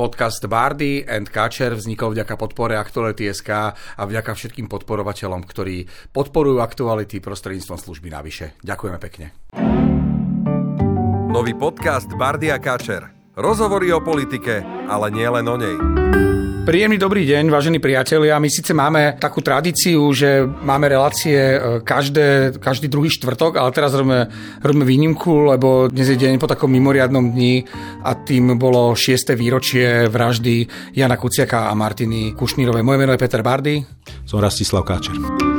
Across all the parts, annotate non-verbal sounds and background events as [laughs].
Podcast Bardy and Kačer vznikol vďaka podpore Aktuality.sk a vďaka všetkým podporovateľom, ktorí podporujú aktuality prostredníctvom služby navyše. Ďakujeme pekne. Nový podcast Bardy a Kačer. Rozhovory o politike, ale nie len o nej. Príjemný dobrý deň, vážení priatelia. My síce máme takú tradíciu, že máme relácie e, každé, každý druhý štvrtok, ale teraz robíme, robíme výnimku, lebo dnes je deň po takom mimoriadnom dni a tým bolo 6. výročie vraždy Jana Kuciaka a Martiny Kušnírovej. Moje meno je Peter Bardy. Som Rastislav Káčer.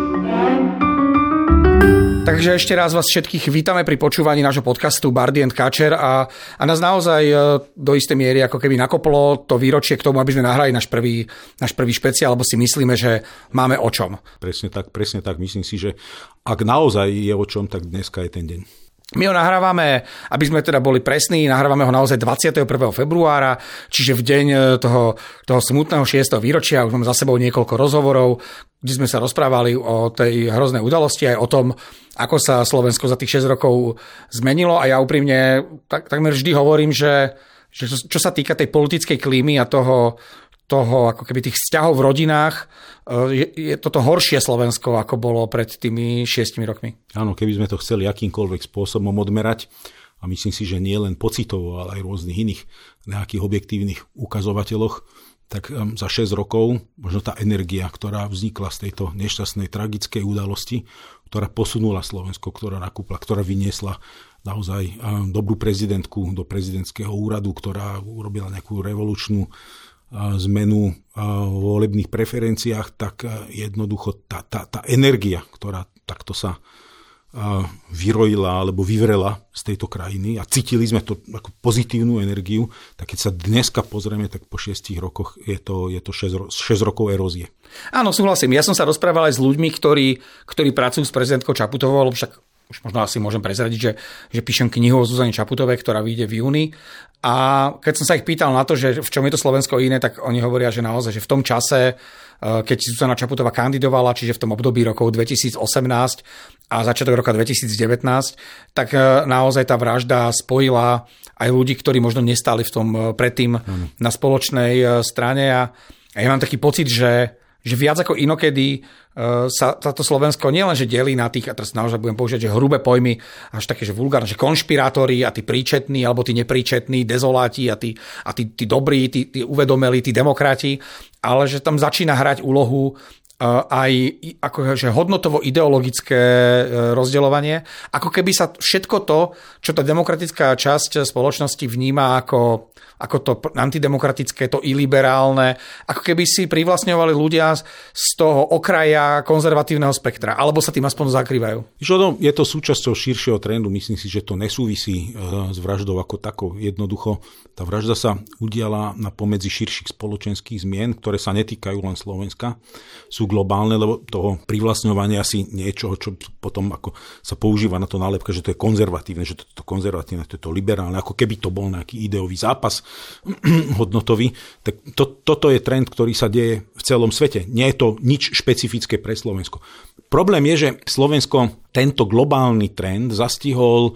Takže ešte raz vás všetkých vítame pri počúvaní nášho podcastu Bardy and Catcher a, a nás naozaj e, do istej miery ako keby nakoplo to výročie k tomu, aby sme nahrali náš prvý, náš prvý špeciál, lebo si myslíme, že máme o čom. Presne tak, presne tak. Myslím si, že ak naozaj je o čom, tak dneska je ten deň. My ho nahrávame, aby sme teda boli presní, nahrávame ho naozaj 21. februára, čiže v deň e, toho, toho smutného 6. výročia, už máme za sebou niekoľko rozhovorov, kde sme sa rozprávali o tej hroznej udalosti aj o tom, ako sa Slovensko za tých 6 rokov zmenilo a ja úprimne tak, takmer vždy hovorím, že, že čo sa týka tej politickej klímy a toho, toho ako keby tých vzťahov v rodinách, e, je, je toto horšie Slovensko, ako bolo pred tými šiestimi rokmi. Áno, keby sme to chceli akýmkoľvek spôsobom odmerať, a myslím si, že nie len pocitovo, ale aj rôznych iných nejakých objektívnych ukazovateľoch, tak za 6 rokov možno tá energia, ktorá vznikla z tejto nešťastnej tragickej udalosti, ktorá posunula Slovensko, ktorá nakúpla, ktorá vyniesla naozaj dobrú prezidentku do prezidentského úradu, ktorá urobila nejakú revolučnú zmenu v volebných preferenciách, tak jednoducho tá, tá, tá energia, ktorá takto sa vyrojila alebo vyvrela z tejto krajiny a cítili sme to ako pozitívnu energiu, tak keď sa dneska pozrieme, tak po šiestich rokoch je to, je to 6, 6 rokov erózie. Áno, súhlasím. Ja som sa rozprával aj s ľuďmi, ktorí, ktorí pracujú s prezidentkou Čaputovou, lebo však už možno asi môžem prezradiť, že, že píšem knihu o Zuzane Čaputovej, ktorá vyjde v júni a keď som sa ich pýtal na to, že v čom je to Slovensko iné, tak oni hovoria, že naozaj, že v tom čase, eh, keď Zuzana Čaputová kandidovala, čiže v tom období rokov 2018 a začiatok roka 2019, tak eh, naozaj tá vražda spojila aj ľudí, ktorí možno nestali v tom eh, predtým na spoločnej strane. A ja mám taký pocit, že že viac ako inokedy uh, sa táto Slovensko nielenže delí na tých, a teraz naozaj budem použiť, že hrubé pojmy, až také, že vulgárne, že konšpirátori a tí príčetní, alebo tí nepríčetní, dezoláti a tí, a tí, tí dobrí, tí, tí uvedomelí, tí demokrati, ale že tam začína hrať úlohu aj akože hodnotovo-ideologické e, rozdeľovanie, ako keby sa všetko to, čo tá demokratická časť spoločnosti vníma ako, ako to antidemokratické, to iliberálne, ako keby si privlastňovali ľudia z toho okraja konzervatívneho spektra, alebo sa tým aspoň zakrývajú. Je to súčasťou širšieho trendu, myslím si, že to nesúvisí e, s vraždou ako takou. Jednoducho, tá vražda sa udiala na pomedzi širších spoločenských zmien, ktoré sa netýkajú len Slovenska. Sú globálne, lebo toho privlastňovania asi niečo, čo potom ako sa používa na to nálepka, že to je konzervatívne, že to je to konzervatívne, to je to liberálne, ako keby to bol nejaký ideový zápas [clears throat] hodnotový. Tak to, toto je trend, ktorý sa deje v celom svete. Nie je to nič špecifické pre Slovensko. Problém je, že Slovensko tento globálny trend zastihol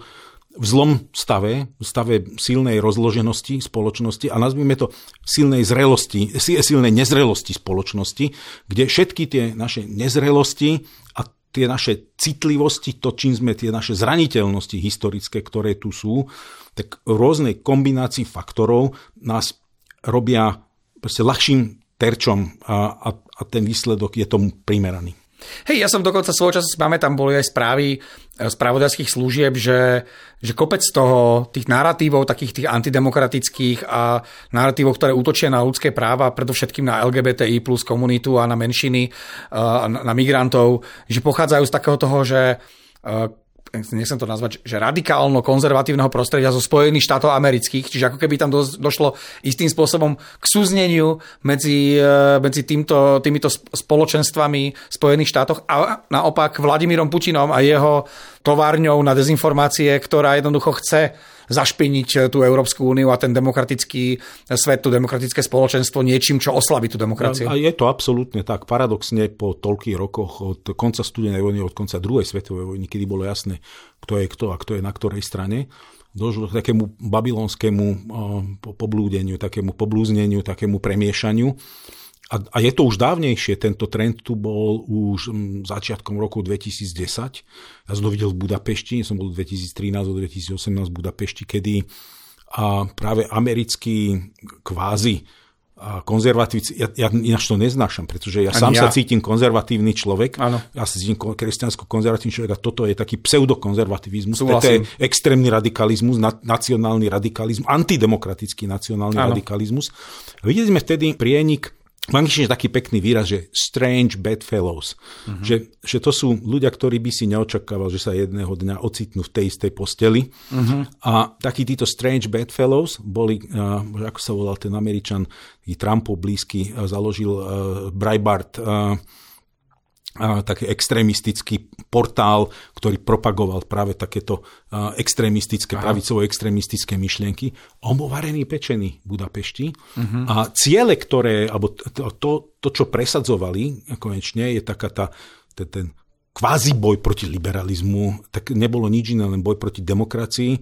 v zlom stave, v stave silnej rozloženosti spoločnosti a nazvime to silnej zrelosti, silnej nezrelosti spoločnosti, kde všetky tie naše nezrelosti a tie naše citlivosti, to čím sme tie naše zraniteľnosti historické, ktoré tu sú, tak rôznej kombinácii faktorov nás robia ľahším terčom a, a, a ten výsledok je tomu primeraný. Hej, ja som dokonca svojho času si pamätám, boli aj správy eh, spravodajských služieb, že, že kopec toho, tých narratívov, takých tých antidemokratických a narratívov, ktoré útočia na ľudské práva, predovšetkým na LGBTI plus komunitu a na menšiny, eh, na, migrantov, že pochádzajú z takého toho, že eh, nechcem to nazvať, že radikálno-konzervatívneho prostredia zo Spojených štátov amerických, čiže ako keby tam do, došlo istým spôsobom k súzneniu medzi, e, medzi týmto, týmito spoločenstvami v Spojených štátoch a naopak Vladimírom Putinom a jeho továrňou na dezinformácie, ktorá jednoducho chce zašpiniť eh, tú Európsku úniu a ten demokratický svet, tú demokratické spoločenstvo niečím, čo oslabí tú demokraciu. A je to absolútne tak. Paradoxne po toľkých rokoch od konca studenej vojny, od konca druhej svetovej vojny, kedy bolo jasné, kto je kto a kto je na ktorej strane, došlo k takému babylonskému poblúdeniu, takému poblúzneniu, takému premiešaniu. A, a je to už dávnejšie, tento trend tu bol už m, začiatkom roku 2010. Ja som to videl v Budapešti, som bol 2013 do 2018 v Budapešti, kedy a práve americký kvázi a konzervatívci, ja, ja ináč to neznášam, pretože ja Ani sám ja. sa cítim konzervatívny človek, ano. ja sa cítim kresťansko-konzervatívny človek a toto je taký pseudokonzervativizmus, toto je extrémny radikalizmus, na, nacionálny radikalizmus, antidemokratický nacionálny ano. radikalizmus. A videli sme vtedy prienik v angličtine je taký pekný výraz, že strange bedfellows. Uh-huh. Že, že to sú ľudia, ktorí by si neočakával, že sa jedného dňa ocitnú v tej istej posteli. Uh-huh. A takí títo strange bedfellows boli, uh, ako sa volal ten Američan, Trumpov blízky, uh, založil uh, Breitbart, uh, taký extrémistický portál, ktorý propagoval práve takéto extrémistické, pravicovo extrémistické myšlienky. On bol varený pečený v Budapešti uh-huh. a ciele, ktoré, alebo to, to, to, čo presadzovali konečne, je taká tá, ten, ten kvázi boj proti liberalizmu, tak nebolo nič iné, len boj proti demokracii,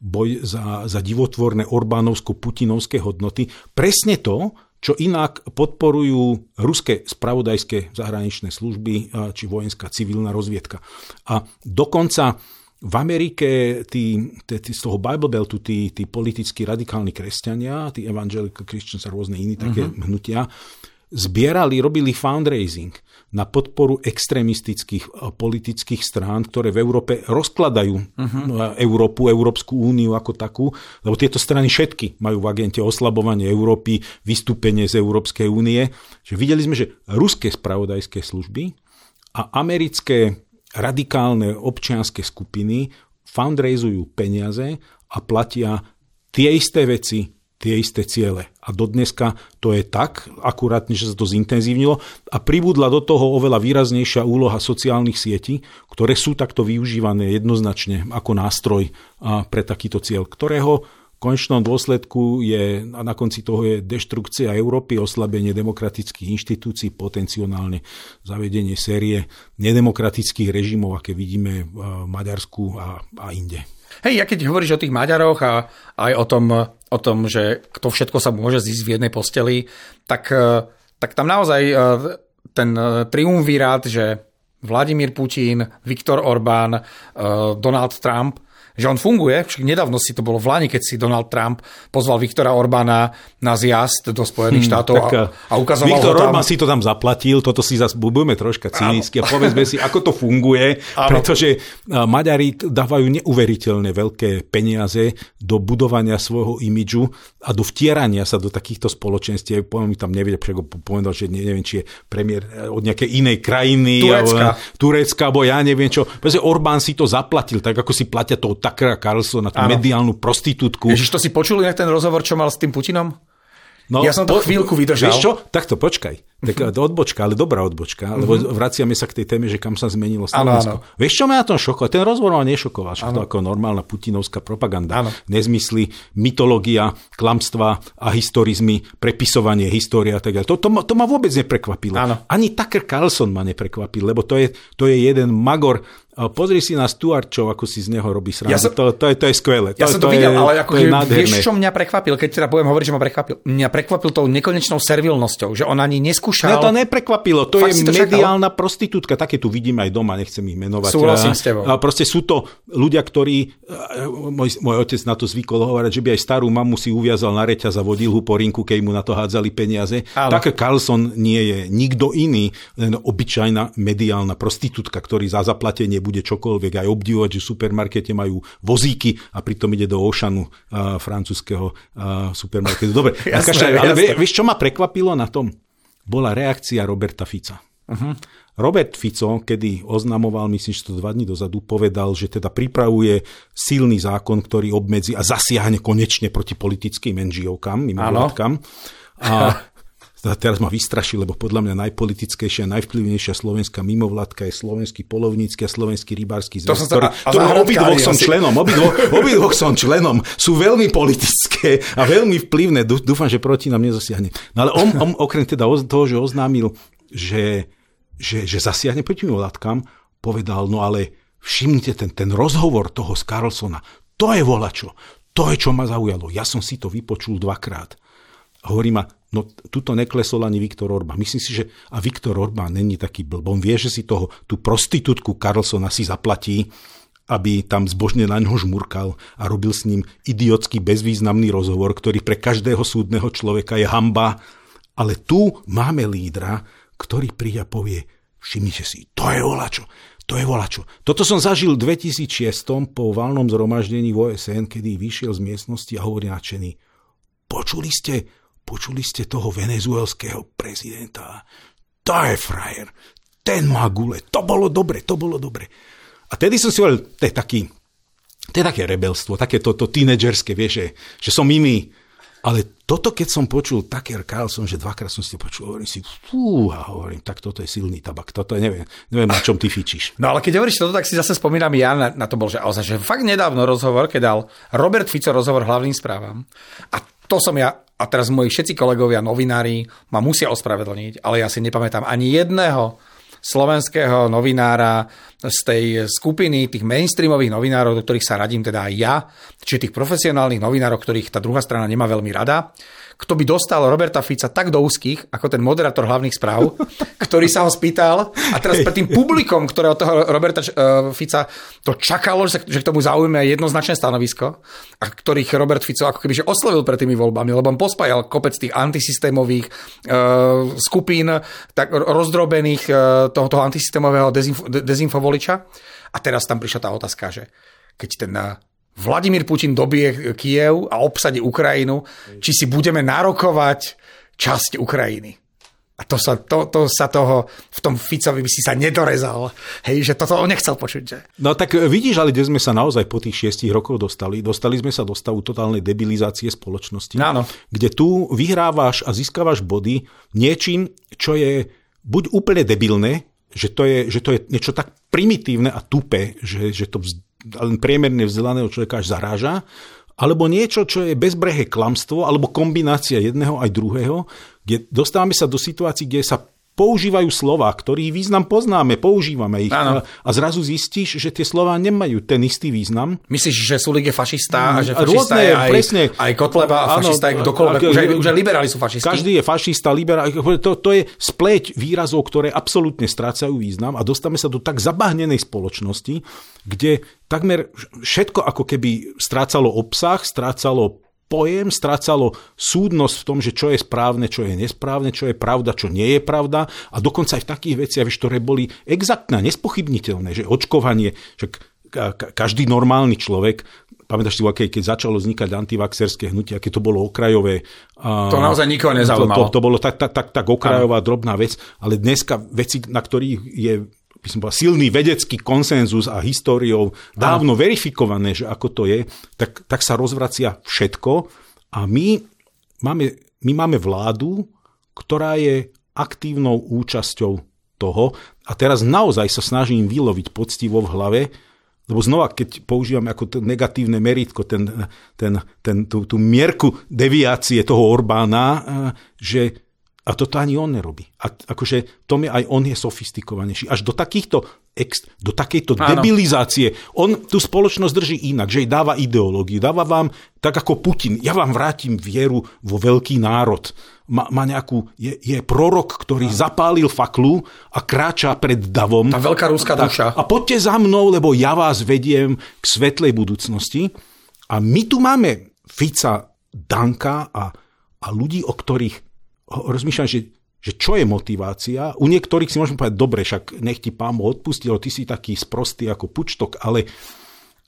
boj za, za divotvorné Orbánovsko-Putinovské hodnoty. Presne to, čo inak podporujú ruské spravodajské zahraničné služby či vojenská civilná rozviedka. A dokonca v Amerike tí, tí, tí, z toho Bible Beltu tí, tí politicky radikálni kresťania, tí evangelical Christians a rôzne iní také uh-huh. hnutia, zbierali, robili fundraising na podporu extrémistických eh, politických strán, ktoré v Európe rozkladajú uh-huh. Európu, Európsku úniu ako takú, lebo tieto strany všetky majú v agente oslabovanie Európy, vystúpenie z Európskej únie. Že videli sme, že ruské spravodajské služby a americké radikálne občianské skupiny fundraisujú peniaze a platia tie isté veci tie isté ciele. A dodneska to je tak, akurátne, že sa to zintenzívnilo a pribudla do toho oveľa výraznejšia úloha sociálnych sietí, ktoré sú takto využívané jednoznačne ako nástroj pre takýto cieľ, ktorého v konečnom dôsledku je, a na konci toho je deštrukcia Európy, oslabenie demokratických inštitúcií, potenciálne zavedenie série nedemokratických režimov, aké vidíme v Maďarsku a, a inde. Hej, ja keď hovoríš o tých Maďaroch a aj o tom, o tom, že to všetko sa môže zísť v jednej posteli, tak, e, tak tam naozaj e, ten e, triumvirát, že Vladimír Putin, Viktor Orbán, Donald Trump, že on funguje. Však nedávno si to bolo v Lani, keď si Donald Trump pozval Viktora Orbána na zjazd do Spojených hmm, štátov tak, a, a ukazoval Viktor ho tam. Orbán si to tam zaplatil, toto si zase budeme troška cynicky a povedzme si, ako to funguje, áno. pretože Maďari dávajú neuveriteľne veľké peniaze do budovania svojho imidžu a do vtierania sa do takýchto spoločenstiev. Poviem mi tam nevie, prečo povedal, že neviem, či je premiér e, od nejakej inej krajiny, Turecka, alebo, Turecka, alebo ja neviem čo. Pretože Orbán si to zaplatil, tak ako si platia toho Tuckera Carlsona, tú ano. mediálnu prostitútku. Ježiš, to si počuli na ten rozhovor, čo mal s tým Putinom? No, ja som to po, chvíľku vydržal. Vieš čo? Takto počkaj. Tak uh-huh. odbočka, ale dobrá odbočka, lebo uh-huh. vraciame sa k tej téme, že kam sa zmenilo Slovensko. Ano, ano. Vieš, čo ma na tom šoko? Ten rozhovor ma nešokoval, že to ako normálna putinovská propaganda. Ano. Nezmysly, mytológia, klamstva a historizmy, prepisovanie história a tak ďalej. To, to, to ma vôbec neprekvapilo. Ano. Ani Tucker Carlson ma neprekvapil, lebo to je, to je jeden magor Pozri si na Stuartov, ako si z neho robí srandu. Ja som, to, to, je, to je skvelé. Ja to, som to, to videl, je, ale ako, je vieš, čo mňa prekvapil, keď teda budem hovoriť, že ma prekvapil. Mňa prekvapil tou nekonečnou servilnosťou, že on ani neskúšal. Mňa to neprekvapilo, to Fakt je to mediálna čakal? prostitútka, také tu vidím aj doma, nechcem ich menovať. Súhlasím s tebou. Proste sú to ľudia, ktorí, môj, môj otec na to zvykol hovoriť, že by aj starú mamu si uviazal na reťaz a vodil ho po rinku, keď mu na to hádzali peniaze. Tak Carlson nie je nikto iný, len obyčajná mediálna prostitútka, ktorý za zaplatenie bude čokoľvek aj obdivovať, že v supermarkete majú vozíky a pritom ide do Ošanu uh, francúzského uh, supermarketu. Dobre, [laughs] jasné, Kaša, ale jasné. vieš, čo ma prekvapilo na tom? Bola reakcia Roberta Fica. Uh-huh. Robert Fico, kedy oznamoval, myslím, že to dva dní dozadu, povedal, že teda pripravuje silný zákon, ktorý obmedzi a zasiahne konečne proti politickým NGO-kam, mimovládkam. A [laughs] teraz ma vystrašil, lebo podľa mňa najpolitickejšia, najvplyvnejšia slovenská mimovládka je slovenský polovnícky a slovenský rybársky zväz, ktorý, ktorý obidvoch som asi... členom, obidvoch, [laughs] obidvoch som členom, sú veľmi politické a veľmi vplyvné. Dúfam, že proti nám nezasiahne. No ale on, on okrem teda toho, že oznámil, že, že, že zasiahne proti mimovládkam, povedal, no ale všimnite ten, ten rozhovor toho z Carlsona, to je volačo. To je, čo ma zaujalo. Ja som si to vypočul dvakrát. Hovorí ma, no tuto neklesol ani Viktor Orbán. Myslím si, že a Viktor Orbán není taký blbom. vie, že si toho, tú prostitútku Carlsona si zaplatí, aby tam zbožne na ňo žmurkal a robil s ním idiotský bezvýznamný rozhovor, ktorý pre každého súdneho človeka je hamba. Ale tu máme lídra, ktorý príde a povie, všimnite si, to je volačo, to je volačo. Toto som zažil v 2006 po valnom zhromaždení v OSN, kedy vyšiel z miestnosti a hovorí nadšený, počuli ste, počuli ste toho venezuelského prezidenta? To je frajer, ten má gule, to bolo dobre, to bolo dobre. A tedy som si hovoril, to je taký, to je také rebelstvo, také toto to tínedžerské, vieš, že, že som iný, ale toto, keď som počul Tucker Carlson, že dvakrát som si to počul, hovorím si, fú, a hovorím, tak toto je silný tabak, toto je, neviem, neviem, na čom ty fičíš. No ale keď hovoríš toto, tak si zase spomínam ja na, na to bol, že, ozaj, že fakt nedávno rozhovor, keď dal Robert Fico rozhovor hlavným správam. A to som ja, a teraz moji všetci kolegovia, novinári ma musia ospravedlniť, ale ja si nepamätám ani jedného slovenského novinára z tej skupiny tých mainstreamových novinárov, do ktorých sa radím teda aj ja, čiže tých profesionálnych novinárov, ktorých tá druhá strana nemá veľmi rada, kto by dostal Roberta Fica tak do úzkých, ako ten moderátor hlavných správ, [laughs] ktorý sa ho spýtal a teraz pred tým publikom, ktoré od toho Roberta uh, Fica to čakalo, že, že k tomu zaujme jednoznačné stanovisko a ktorých Robert Fico ako keby že oslovil pred tými voľbami, lebo on pospájal kopec tých antisystémových uh, skupín, tak rozdrobených uh, toho, toho antisystémového dezinfo, dezinfovoliča. A teraz tam prišla tá otázka, že keď ten Vladimír Putin dobije Kiev a obsadí Ukrajinu, či si budeme narokovať časť Ukrajiny. A to sa, to, to sa toho v tom Ficovi by si sa nedorezal. Hej, že toto on nechcel počuť. Že? No tak vidíš, ale kde sme sa naozaj po tých šiestich rokoch dostali? Dostali sme sa do stavu totálnej debilizácie spoločnosti. Áno. Kde tu vyhrávaš a získavaš body niečím, čo je buď úplne debilné, že to je, že to je niečo tak primitívne a tupé, že, že to len priemerne vzdelaného človeka až zaráža, alebo niečo, čo je bezbrehé klamstvo, alebo kombinácia jedného aj druhého, kde dostávame sa do situácií, kde sa používajú slova, ktorých význam poznáme, používame ich a, a zrazu zistíš, že tie slova nemajú ten istý význam. Myslíš, že Sulik je fašista a že fašista Rôzne, je aj, presne. aj Kotleba a fašista je kdokoľvek, už, aj, už aj liberáli sú fašisti. Každý je fašista, liberál, to, to je spleť výrazov, ktoré absolútne strácajú význam a dostávame sa do tak zabahnenej spoločnosti, kde takmer všetko ako keby strácalo obsah, strácalo pojem, strácalo súdnosť v tom, že čo je správne, čo je nesprávne, čo je pravda, čo nie je pravda a dokonca aj v takých veciach, ktoré boli exaktné, nespochybniteľné, že očkovanie, že každý normálny človek, pamätáš si, keď, keď začalo vznikať antivaxerské hnutie, aké to bolo okrajové. To naozaj nikoho nezaujímalo. To, to, to bolo tak, tak, tak, tak okrajová, ano. drobná vec, ale dneska veci, na ktorých je by som povedal, silný vedecký konsenzus a históriou dávno verifikované, že ako to je, tak, tak sa rozvracia všetko. A my máme, my máme vládu, ktorá je aktívnou účasťou toho. A teraz naozaj sa snažím vyloviť poctivo v hlave, lebo znova, keď používame ako to negatívne meritko, ten, ten, ten, tú, tú mierku deviácie toho Orbána, eh, že a toto ani on nerobí. A akože to mi aj on je sofistikovanejší. Až do takýchto ex, do takejto Áno. debilizácie. On tú spoločnosť drží inak, že jej dáva ideológiu. Dáva vám, tak ako Putin, ja vám vrátim vieru vo veľký národ. Má, má nejakú, je, je prorok, ktorý Áno. zapálil faklu a kráča pred davom. Tá veľká ruská duša. A poďte za mnou, lebo ja vás vediem k svetlej budúcnosti. A my tu máme Fica, Danka a, a ľudí, o ktorých rozmýšľam, že, že čo je motivácia. U niektorých si môžem povedať, dobre, však nech ti pán odpustil, ty si taký sprostý ako pučtok, ale,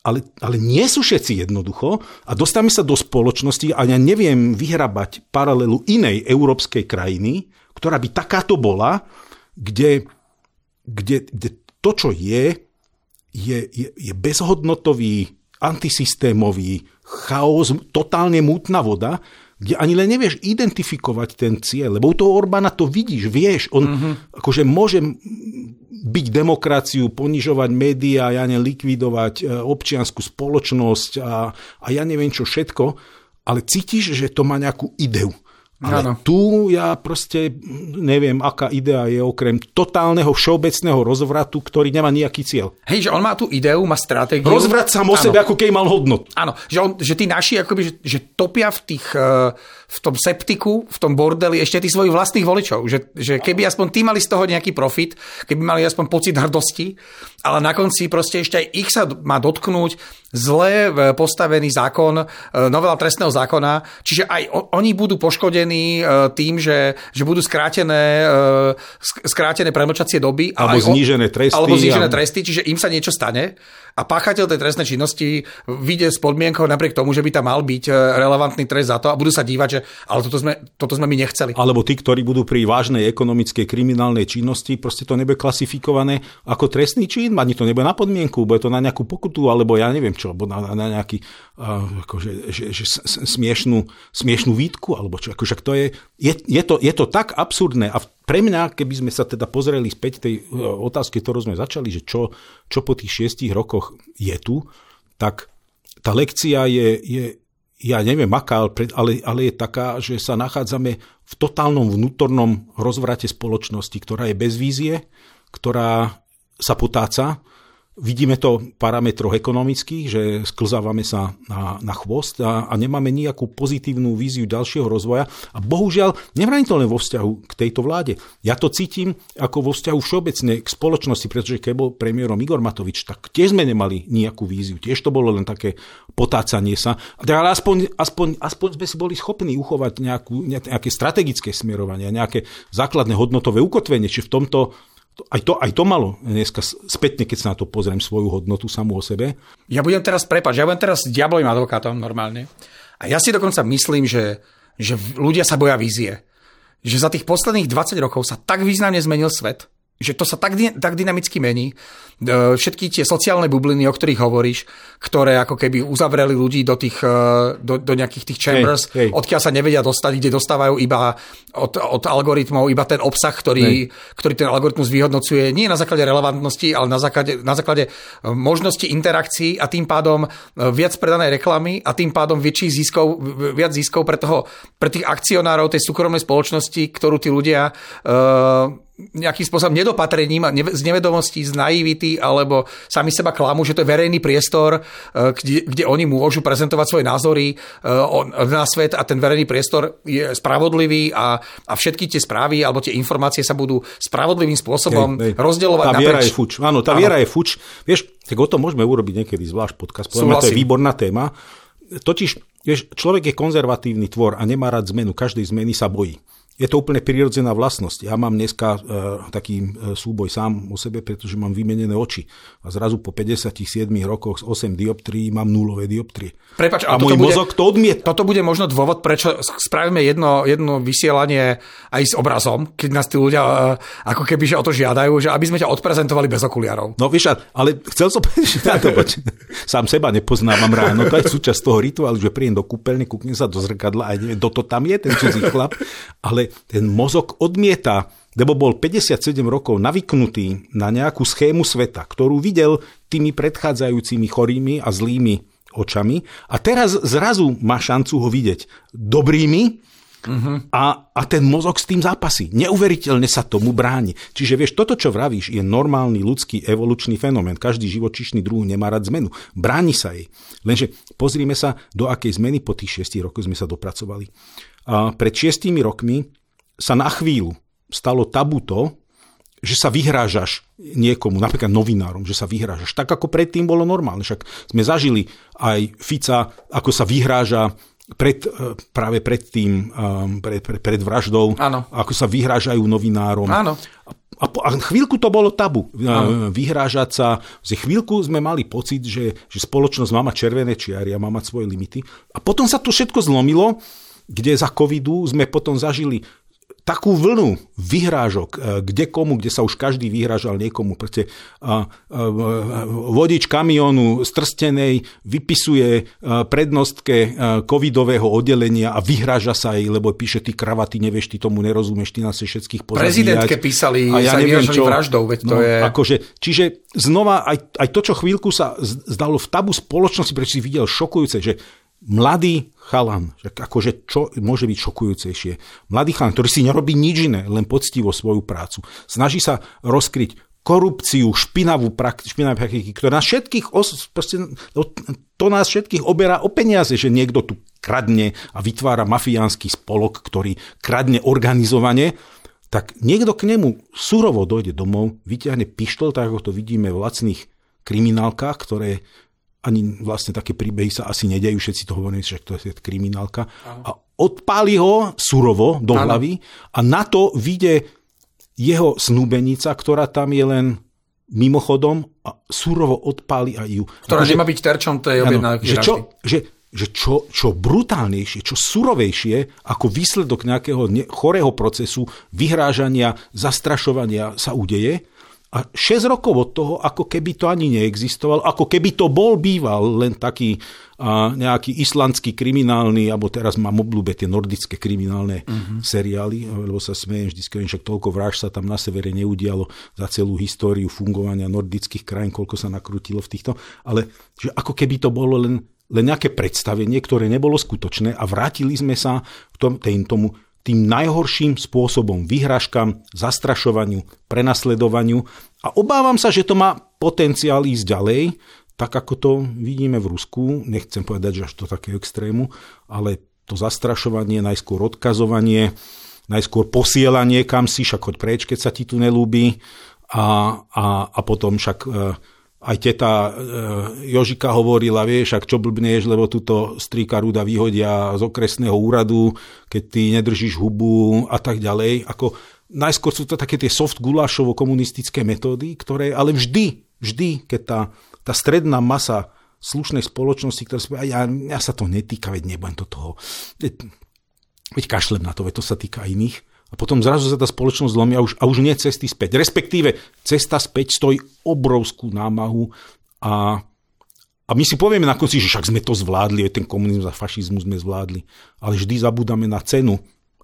ale, ale nie sú všetci jednoducho a dostávame sa do spoločnosti a ja neviem vyhrabať paralelu inej európskej krajiny, ktorá by takáto bola, kde, kde, kde to, čo je, je, je, je bezhodnotový, antisystémový chaos, totálne mútna voda, kde ani len nevieš identifikovať ten cieľ, lebo u toho Orbána to vidíš, vieš, on uh-huh. akože môže byť demokraciu, ponižovať médiá, ja neviem, likvidovať e, občianskú spoločnosť a, a ja neviem čo všetko, ale cítiš, že to má nejakú ideu. Ale Áno. tu ja proste neviem, aká idea je okrem totálneho všeobecného rozvratu, ktorý nemá nejaký cieľ. Hej, že on má tú ideu, má stratégiu. Rozvrat sám o sebe, ako keby mal hodnotu. Áno, že, on, že tí naši akoby, že, že topia v tých, eh, v tom septiku, v tom bordeli ešte tých svojich vlastných voličov. Že, že keby aspoň tí mali z toho nejaký profit, keby mali aspoň pocit hrdosti, ale na konci proste ešte aj ich sa má dotknúť zle eh, postavený zákon, eh, novela trestného zákona, čiže aj oni budú poškodení eh, tým, že, že budú skrátené, sk- skrátené premlčacie doby. Alebo znížené tresty, Alebo znížené alebo- tresty, čiže im sa niečo stane a páchateľ tej trestnej činnosti vyjde s podmienkou napriek tomu, že by tam mal byť e, relevantný trest za to a budú sa dívať, že ale toto sme, toto sme my nechceli. Alebo tí, ktorí budú pri vážnej ekonomickej kriminálnej činnosti, proste to nebude klasifikované ako trestný čin, ani to nebude na podmienku, bude to na nejakú pokutu, alebo ja neviem čo, alebo na, na nejaký uh, akože, že, že s- smiešnú, smiešnú výtku, alebo čo. Akože to je, je, je, to, je to tak absurdné a pre mňa, keby sme sa teda pozreli späť tej uh, otázky, ktorú sme začali, že čo, čo po tých šiestich rokoch je tu, tak tá lekcia je, je ja neviem aká, ale, ale je taká, že sa nachádzame v totálnom vnútornom rozvrate spoločnosti, ktorá je bez vízie, ktorá sa potáca. Vidíme to v parametroch ekonomických, že sklzávame sa na, na chvost a, a nemáme nejakú pozitívnu víziu ďalšieho rozvoja. A bohužiaľ, nevrátim to len vo vzťahu k tejto vláde. Ja to cítim ako vo vzťahu všeobecne k spoločnosti, pretože keď bol premiérom Igor Matovič, tak tiež sme nemali nejakú víziu. Tiež to bolo len také potácanie sa. Ale aspoň, aspoň, aspoň sme si boli schopní uchovať nejakú, nejaké strategické smerovanie, nejaké základné hodnotové ukotvenie. Či v tomto to- aj to, aj to malo dneska spätne, keď sa na to pozriem, svoju hodnotu samú o sebe. Ja budem teraz, prepač, ja budem teraz diablovým advokátom normálne. A ja si dokonca myslím, že, že ľudia sa boja vízie. Že za tých posledných 20 rokov sa tak významne zmenil svet, že to sa tak, tak dynamicky mení. E, Všetky tie sociálne bubliny, o ktorých hovoríš, ktoré ako keby uzavreli ľudí do, tých, e, do, do nejakých tých chambers, Hej, hej. odkiaľ sa nevedia dostať, kde dostávajú iba od, od algoritmov iba ten obsah, ktorý, ktorý ten algoritmus vyhodnocuje nie na základe relevantnosti, ale na základe, na základe e, možnosti interakcií a tým pádom viac predanej reklamy a tým pádom väčších ziskov, v- viac ziskov pre, toho, pre tých akcionárov tej súkromnej spoločnosti, ktorú tí ľudia e, nejakým spôsobom nedopatrením z nevedomostí, z naivity alebo sami seba klamú, že to je verejný priestor, e, kde, kde oni môžu prezentovať svoje názory e, na svet a ten verejný priestor je spravodlivý a, a všetky tie správy alebo tie informácie sa budú spravodlivým spôsobom Hej, hej. rozdielovať Tá viera naprieč. je fuč. Áno, tá Áno. viera je fuč. Vieš, tak o tom môžeme urobiť niekedy zvlášť podcast. Mňa to je výborná téma. Totiž, vieš, človek je konzervatívny tvor a nemá rád zmenu. Každej zmeny sa bojí. Je to úplne prirodzená vlastnosť. Ja mám dneska e, taký e, súboj sám o sebe, pretože mám vymenené oči. A zrazu po 57 rokoch z 8 dioptrií mám nulové dioptrie. Prepač, a môj bude- mozog to odmieta. Toto bude možno dôvod, prečo spravíme jedno, jedno vysielanie aj s obrazom, keď nás tí ľudia e, ako keby že o to žiadajú, že aby sme ťa odprezentovali bez okuliarov. No vieš, ale chcel som [laughs] povedať, ja to poč- sám seba nepoznávam ráno, to je súčasť toho rituálu, že príjem do kúpeľne, kúknem sa do zrkadla a neviem, kto to tam je, ten cudzí chlap, ale ten mozog odmieta, lebo bol 57 rokov navyknutý na nejakú schému sveta, ktorú videl tými predchádzajúcimi chorými a zlými očami a teraz zrazu má šancu ho vidieť dobrými, a, a ten mozog s tým zápasí. Neuveriteľne sa tomu bráni. Čiže vieš, toto, čo vravíš, je normálny ľudský evolučný fenomén. Každý živočišný druh nemá rád zmenu. Bráni sa jej. Lenže pozrime sa, do akej zmeny po tých šiestich rokoch sme sa dopracovali. A pred šiestimi rokmi sa na chvíľu stalo tabu to, že sa vyhrážaš niekomu, napríklad novinárom, že sa vyhrážaš. Tak ako predtým bolo normálne. Však sme zažili aj Fica, ako sa vyhráža pred, eh, práve pred tým, um, pred, pred, pred vraždou, Áno. ako sa vyhrážajú novinárom. Áno. A, a chvíľku to bolo tabu. Áno. Vyhrážať sa. Že chvíľku sme mali pocit, že, že spoločnosť má mať červené čiary a má mať svoje limity. A potom sa to všetko zlomilo, kde za covidu sme potom zažili takú vlnu vyhrážok, e, kde komu, kde sa už každý vyhrážal niekomu. Proste a, a, vodič kamionu strstenej vypisuje prednostke covidového oddelenia a vyhráža sa jej, lebo píše ty kravaty, nevieš, ty tomu nerozumieš, ty nás všetkých pozabíjať. Prezidentke písali, A ja neviem čo. vraždou, veď to no, je... Akože, čiže znova aj, aj to, čo chvíľku sa zdalo v tabu spoločnosti, prečo si videl šokujúce, že mladý chalan, že akože čo môže byť šokujúcejšie, mladý chalan, ktorý si nerobí nič iné, len poctivo svoju prácu, snaží sa rozkryť korupciu, špinavú špinavé praktiky, ktoré nás všetkých, os, proste, to nás všetkých oberá o peniaze, že niekto tu kradne a vytvára mafiánsky spolok, ktorý kradne organizovane, tak niekto k nemu surovo dojde domov, vyťahne pištol, tak ako to vidíme v lacných kriminálkach, ktoré ani vlastne také príbehy sa asi nedejú, všetci to hovorí, že to je kriminálka. A odpáli ho surovo do ano. hlavy a na to vyjde jeho snúbenica, ktorá tam je len mimochodom a surovo odpáli aj ju. Ktorá nemá byť terčom tej objednávky. Že, čo, že, že čo, čo brutálnejšie, čo surovejšie ako výsledok nejakého chorého procesu, vyhrážania, zastrašovania sa udeje, a 6 rokov od toho, ako keby to ani neexistoval, ako keby to bol býval len taký a, nejaký islandský kriminálny, alebo teraz mám obľúbe tie nordické kriminálne uh-huh. seriály, lebo sa smejem vždy, keď však toľko vraž sa tam na severe neudialo za celú históriu fungovania nordických krajín, koľko sa nakrutilo v týchto, ale že ako keby to bolo len, len nejaké predstavenie, ktoré nebolo skutočné a vrátili sme sa k tom, tým, tomu tým najhorším spôsobom vyhražkám, zastrašovaniu, prenasledovaniu. A obávam sa, že to má potenciál ísť ďalej, tak ako to vidíme v Rusku, nechcem povedať, že až to také extrému, ale to zastrašovanie, najskôr odkazovanie, najskôr posielanie kam si, však choď preč, keď sa ti tu nelúbi. A, a, a potom však e, aj teta e, Jožika hovorila, vieš, ak čo blbneš, lebo túto strýka Ruda vyhodia z okresného úradu, keď ty nedržíš hubu a tak ďalej. Ako, najskôr sú to také tie soft gulášovo komunistické metódy, ktoré ale vždy, vždy, keď tá, tá stredná masa slušnej spoločnosti, ktorá spôsobí, ja, ja sa to netýka, veď nebudem do toho, veď, veď kašlem na to, veď to sa týka iných, a potom zrazu sa tá spoločnosť zlomí a už, a už nie cesty späť. Respektíve cesta späť stojí obrovskú námahu a, a my si povieme na konci, že však sme to zvládli, ten komunizmus a fašizmus sme zvládli. Ale vždy zabúdame na cenu.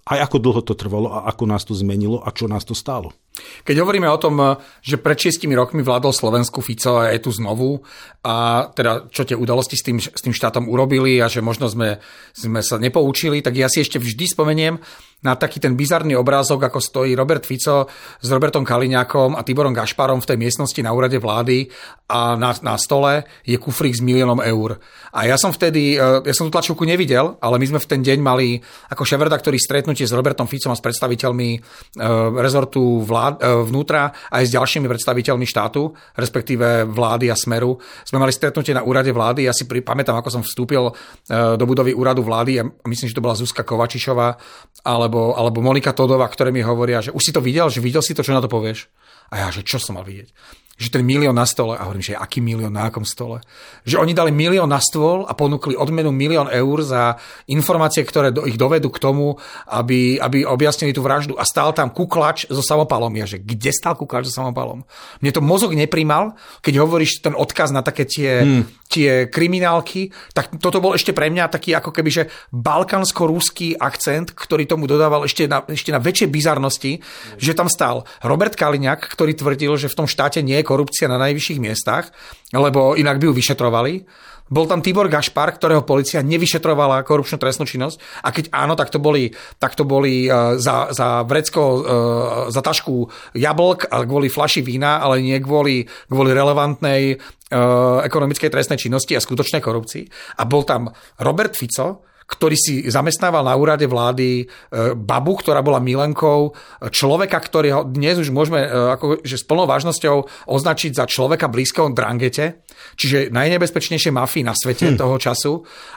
Aj ako dlho to trvalo a ako nás to zmenilo a čo nás to stálo. Keď hovoríme o tom, že pred šiestimi rokmi vládol Slovensku Fico a je tu znovu, a teda čo tie udalosti s tým, s tým štátom urobili a že možno sme, sme sa nepoučili, tak ja si ešte vždy spomeniem na taký ten bizarný obrázok, ako stojí Robert Fico s Robertom Kaliňákom a Tiborom Gašparom v tej miestnosti na úrade vlády a na, na stole je kufrík s miliónom eur. A ja som vtedy, e, ja som tú tlačovku nevidel, ale my sme v ten deň mali ako šéf-redaktori stretnutie s Robertom Ficom a s predstaviteľmi e, rezortu vlád, e, vnútra aj s ďalšími predstaviteľmi štátu, respektíve vlády a smeru. Sme mali stretnutie na úrade vlády, ja si pamätám, ako som vstúpil do budovy úradu vlády a myslím, že to bola Zuzka Kovačišová, ale alebo, alebo Monika Todová, ktoré mi hovoria, že už si to videl, že videl si to, čo na to povieš? A ja, že čo som mal vidieť? že ten milión na stole, a hovorím, že aký milión na akom stole? Že oni dali milión na stôl a ponúkli odmenu milión eur za informácie, ktoré do, ich dovedú k tomu, aby, aby objasnili tú vraždu. A stál tam kuklač so samopalom. Ja, že kde stál kuklač so samopalom? Mne to mozog neprimal, keď hovoríš ten odkaz na také tie, hmm. Tie kriminálky, tak toto bol ešte pre mňa taký ako keby, že balkánsko-rúský akcent, ktorý tomu dodával ešte na, ešte na väčšie bizarnosti, že tam stál Robert Kaliňák, ktorý tvrdil, že v tom štáte nie je korupcia na najvyšších miestach, lebo inak by ju vyšetrovali. Bol tam Tibor Gašpar, ktorého policia nevyšetrovala korupčnú trestnú činnosť a keď áno, tak to boli, tak to boli uh, za, za vrecko, uh, za tašku jablk kvôli flaši vína, ale nie kvôli, kvôli relevantnej uh, ekonomickej trestnej činnosti a skutočnej korupcii. A bol tam Robert Fico, ktorý si zamestnával na úrade vlády e, babu, ktorá bola milenkou človeka, ktorého dnes už môžeme e, ako, že s plnou vážnosťou označiť za človeka blízkeho drangete, čiže najnebezpečnejšie mafii na svete hm. toho času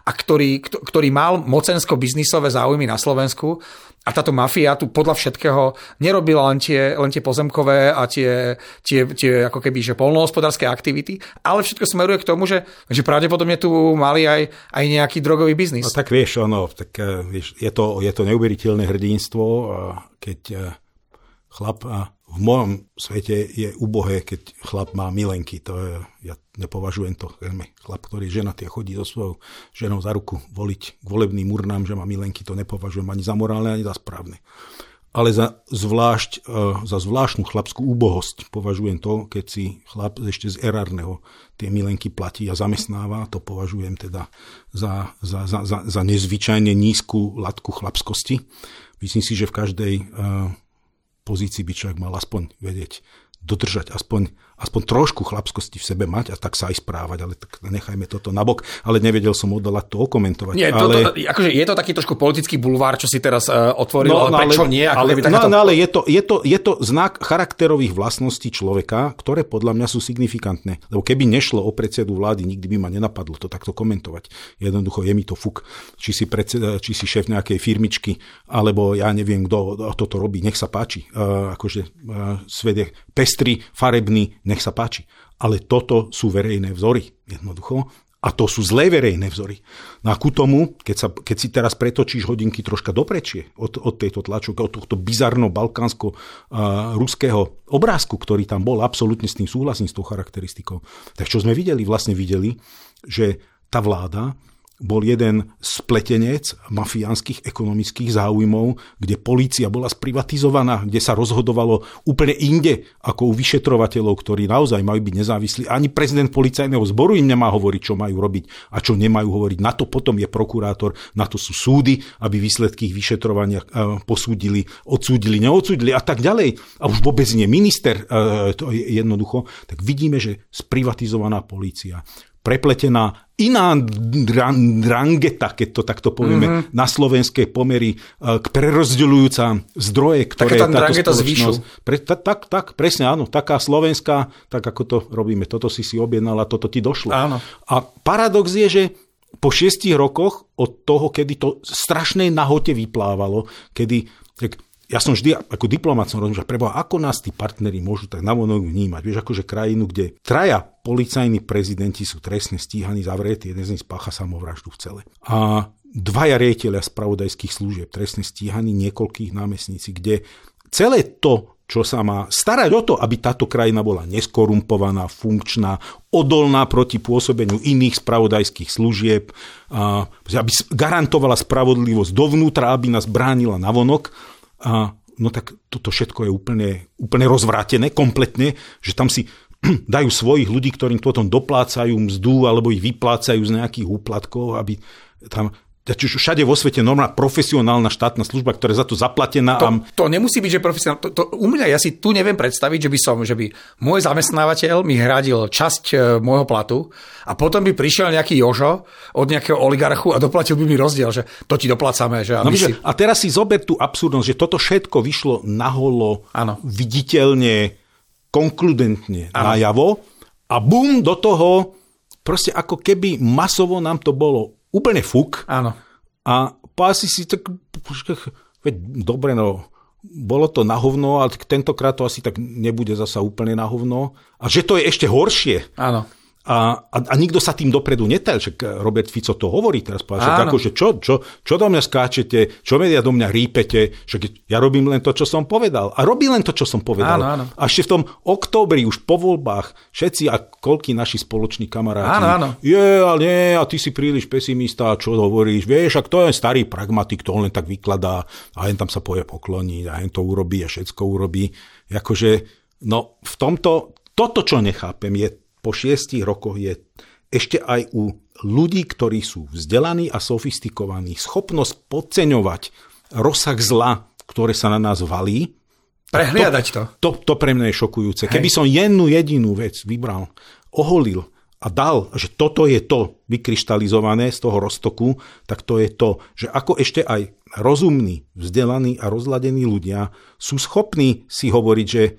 a ktorý, ktorý mal mocensko-biznisové záujmy na Slovensku a táto mafia tu podľa všetkého nerobila len tie, len tie pozemkové a tie, tie, tie ako keby, že polnohospodárske aktivity, ale všetko smeruje k tomu, že, že pravdepodobne tu mali aj, aj nejaký drogový biznis. No tak vieš, ono, tak eh, vieš, je to, je to neuveriteľné hrdinstvo, keď eh, chlap v mojom svete je ubohé, keď chlap má milenky. To je, ja nepovažujem to. Chlap, ktorý je ženatý a chodí so svojou ženou za ruku voliť k volebným urnám, že má milenky, to nepovažujem ani za morálne, ani za správne. ale za, zvlášť, e, za zvláštnu chlapskú úbohosť považujem to, keď si chlap ešte z erárneho tie milenky platí a zamestnáva, to považujem teda za, za, za, za, za nezvyčajne nízku latku chlapskosti. Myslím si, že v každej uh, pozícii by človek mal aspoň vedieť dodržať aspoň, aspoň trošku chlapskosti v sebe mať a tak sa aj správať, ale tak nechajme toto nabok, ale nevedel som odolať to okomentovať. Nie, ale... to, akože je to taký trošku politický bulvár, čo si teraz uh, otvoril, no, ale no, prečo nie? Ako ale, takáto... no, ale je to, je, to, je to znak charakterových vlastností človeka, ktoré podľa mňa sú signifikantné. Lebo keby nešlo o predsedu vlády, nikdy by ma nenapadlo to takto komentovať. Jednoducho je mi to fuk. Či si, predseda, či si šéf nejakej firmičky, alebo ja neviem, kto toto robí, nech sa páči. Uh, akože uh, svet je pestrý, farebný, nech sa páči. Ale toto sú verejné vzory, jednoducho. A to sú zlé verejné vzory. No a ku tomu, keď, sa, keď si teraz pretočíš hodinky troška doprečie od, od tejto tlačovky, od tohto bizarno-balkánsko-ruského obrázku, ktorý tam bol, absolútne s tým súhlasím, s tou charakteristikou. Tak čo sme videli? Vlastne videli, že tá vláda bol jeden spletenec mafiánskych ekonomických záujmov, kde polícia bola sprivatizovaná, kde sa rozhodovalo úplne inde ako u vyšetrovateľov, ktorí naozaj majú byť nezávislí. Ani prezident policajného zboru im nemá hovoriť, čo majú robiť a čo nemajú hovoriť. Na to potom je prokurátor, na to sú súdy, aby výsledky ich vyšetrovania e, posúdili, odsúdili, neodsúdili a tak ďalej. A už vôbec nie minister, e, to je jednoducho. Tak vidíme, že sprivatizovaná polícia prepletená iná drangeta, keď to takto povieme, mm-hmm. na slovenské pomery, e, k prerozdeľujúca zdroje, ktoré Taká táto spoločnosť... Pre, ta, tak, tak, presne áno, taká slovenská, tak ako to robíme, toto si si objednala, toto ti došlo. Áno. A paradox je, že po šiestich rokoch od toho, kedy to strašnej nahote vyplávalo, kedy tak ja som vždy ako diplomat som rozmýšľal, preboha, ako nás tí partneri môžu tak navonok vnímať. Vieš, akože krajinu, kde traja policajní prezidenti sú trestne stíhaní, zavretí, jeden z nich spácha samovraždu v cele. A dvaja riaditeľia spravodajských služieb, trestne stíhaní, niekoľkých námestníci, kde celé to, čo sa má starať o to, aby táto krajina bola neskorumpovaná, funkčná, odolná proti pôsobeniu iných spravodajských služieb, aby garantovala spravodlivosť dovnútra, aby nás bránila navonok, a no tak toto všetko je úplne, úplne rozvrátené, kompletne, že tam si [clears throat] dajú svojich ľudí, ktorým potom doplácajú mzdu alebo ich vyplácajú z nejakých úplatkov, aby tam čiže všade vo svete normálna profesionálna štátna služba, ktorá je za to zaplatená. To, to nemusí byť, že profesionálna. To, to, u mňa ja si tu neviem predstaviť, že by som, že by môj zamestnávateľ mi hradil časť e, môjho platu a potom by prišiel nejaký Jožo od nejakého oligarchu a doplatil by mi rozdiel, že to ti doplácame. Že no, si... A teraz si zober tú absurdnosť, že toto všetko vyšlo naholo, ano. viditeľne, konkludentne ano. najavo a bum, do toho proste ako keby masovo nám to bolo úplne fuk. Áno. A pási si tak, veď dobre, no, bolo to na hovno, ale tentokrát to asi tak nebude zasa úplne na hovno. A že to je ešte horšie. Áno. A, a, a nikto sa tým dopredu netel, že Robert Fico to hovorí teraz, povedal, že, ako, že čo, čo, čo do mňa skáčete, čo media do mňa rípete, že ja robím len to, čo som povedal. A robí len to, čo som povedal. Áno, áno. A ešte v tom októbri, už po voľbách, všetci a koľký naši spoloční kamaráti, áno, áno. je, ale nie, a ty si príliš pesimista, čo hovoríš, vieš, ak to je starý pragmatik, to len tak vykladá a len tam sa poje pokloniť a len to urobí a všetko urobí. Akože, no v tomto, toto, čo nechápem, je po šiestich rokoch je ešte aj u ľudí, ktorí sú vzdelaní a sofistikovaní, schopnosť podceňovať rozsah zla, ktoré sa na nás valí. Prehliadať to. To, to, to pre mňa je šokujúce. Hej. Keby som jednu jedinú vec vybral, oholil a dal, že toto je to vykryštalizované z toho roztoku, tak to je to, že ako ešte aj rozumní, vzdelaní a rozladení ľudia sú schopní si hovoriť, že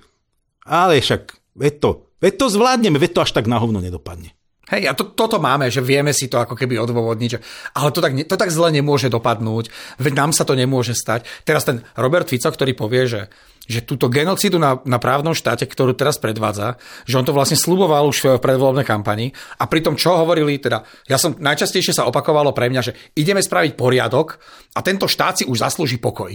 ale však, veď to, Veď to zvládneme, veď to až tak na hovno nedopadne. Hej, a to, toto máme, že vieme si to ako keby odôvodniť, že, ale to tak, to tak zle nemôže dopadnúť, veď nám sa to nemôže stať. Teraz ten Robert Fico, ktorý povie, že, že túto genocidu na, na právnom štáte, ktorú teraz predvádza, že on to vlastne sluboval už v predvolebnej kampani a pritom čo hovorili, teda ja som najčastejšie sa opakovalo pre mňa, že ideme spraviť poriadok a tento štát si už zaslúži pokoj.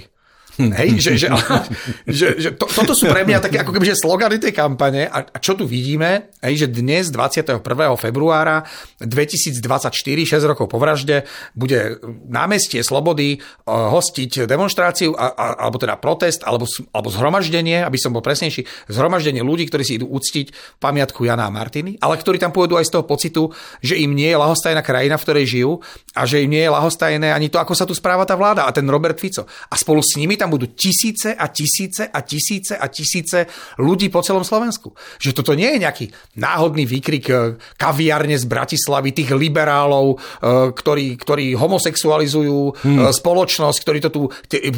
[laughs] Hej, že, že, [laughs] že, že to, toto sú pre mňa také ako keby že slogany tej kampane a, a čo tu vidíme, hej, že dnes 21. februára 2024, 6 rokov po vražde, bude námestie Slobody uh, hostiť demonstráciu a, a, alebo teda protest alebo, alebo zhromaždenie, aby som bol presnejší, zhromaždenie ľudí, ktorí si idú uctiť pamiatku Jana a Martiny, ale ktorí tam pôjdu aj z toho pocitu, že im nie je lahostajná krajina, v ktorej žijú a že im nie je lahostajné ani to, ako sa tu správa tá vláda a ten Robert Fico. A spolu s nimi tam budú tisíce a tisíce a tisíce a tisíce ľudí po celom Slovensku. Že toto nie je nejaký náhodný výkrik e, kaviarne z Bratislavy, tých liberálov, e, ktorí, ktorí homosexualizujú hmm. spoločnosť, ktorí to tu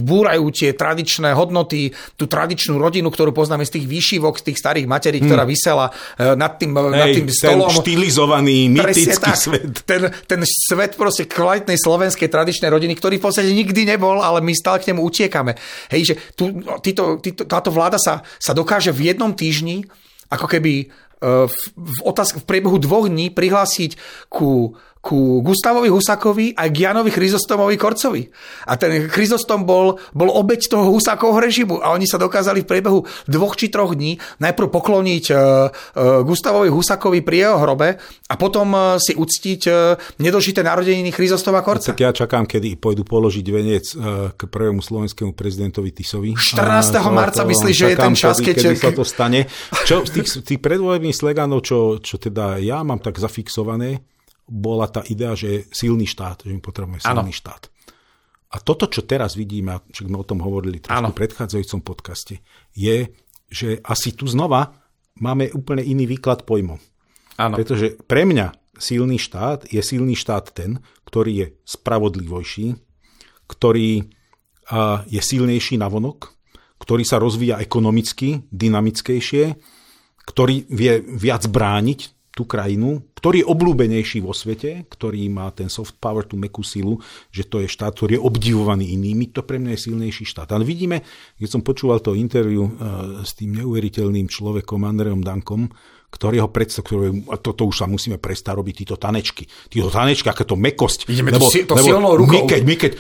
búrajú tie tradičné hodnoty, tú tradičnú rodinu, ktorú poznáme z tých výšivok, z tých starých materí, hmm. ktorá vysela nad tým, Hej, nad tým stolom. Ten štilizovaný, mytický svet. Ten, ten svet proste kvalitnej slovenskej tradičnej rodiny, ktorý v podstate nikdy nebol, ale my stále k nemu utiekame. Hej, že tu, títo, títo, táto vláda sa, sa dokáže v jednom týždni ako keby e, v, v, otázke, v priebehu dvoch dní prihlásiť ku ku Gustavovi Husakovi a k Janovi Chryzostomovi Korcovi. A ten Chryzostom bol, bol obeď toho Husakovho režimu a oni sa dokázali v priebehu dvoch či troch dní najprv pokloniť uh, uh, Gustavovi Husakovi pri jeho hrobe a potom uh, si uctiť nedožité narodeniny Chryzostova Korca. Tak ja čakám, kedy pôjdu položiť venec k prvému slovenskému prezidentovi Tisovi. 14. A, marca myslíš, že je ten čas, keď... Kedy sa to stane. Čo z tých, tých predvolebných sleganov, čo, čo teda ja mám tak zafixované, bola tá idea, že silný štát, že my potrebujeme silný ano. štát. A toto, čo teraz vidíme, čo sme o tom hovorili trošku v predchádzajúcom podcaste, je, že asi tu znova máme úplne iný výklad pojmov. Ano. Pretože pre mňa silný štát je silný štát ten, ktorý je spravodlivejší, ktorý je silnejší na vonok, ktorý sa rozvíja ekonomicky, dynamickejšie, ktorý vie viac brániť tú krajinu, ktorý je obľúbenejší vo svete, ktorý má ten soft power, tú mekú silu, že to je štát, ktorý je obdivovaný inými, to pre mňa je silnejší štát. Ale vidíme, keď som počúval to interviu uh, s tým neuveriteľným človekom Andreom Dankom, ktorého predstav, ktoré, a toto už sa musíme prestať robiť, títo tanečky. Títo tanečky, aké to mekosť. Ideme lebo, to, to lebo silnou rukou. My keď, my keď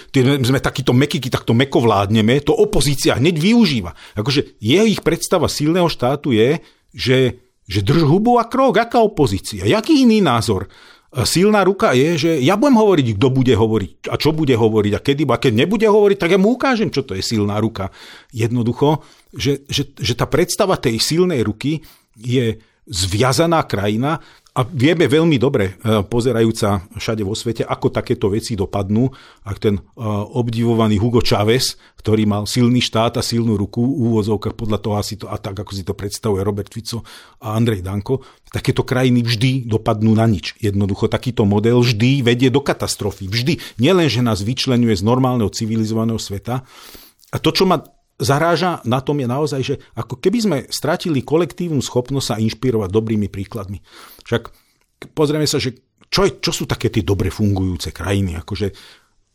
sme takíto mekiky, tak to meko vládneme, to opozícia hneď využíva. Akože jeho ich predstava silného štátu je, že že drž hubu a krok, aká opozícia, jaký iný názor. Silná ruka je, že ja budem hovoriť, kto bude hovoriť a čo bude hovoriť a kedy, a keď nebude hovoriť, tak ja mu ukážem, čo to je silná ruka. Jednoducho, že, že, že tá predstava tej silnej ruky je zviazaná krajina a vieme veľmi dobre, e, pozerajúca všade vo svete, ako takéto veci dopadnú, ak ten e, obdivovaný Hugo Chávez, ktorý mal silný štát a silnú ruku v úvozovkách podľa toho asi to, a tak, ako si to predstavuje Robert Fico a Andrej Danko, takéto krajiny vždy dopadnú na nič. Jednoducho takýto model vždy vedie do katastrofy. Vždy. Nielen, že nás vyčlenuje z normálneho civilizovaného sveta, a to, čo ma zaráža na tom je naozaj, že ako keby sme stratili kolektívnu schopnosť sa inšpirovať dobrými príkladmi. Však pozrieme sa, že čo, je, čo sú také tie dobre fungujúce krajiny? Akože,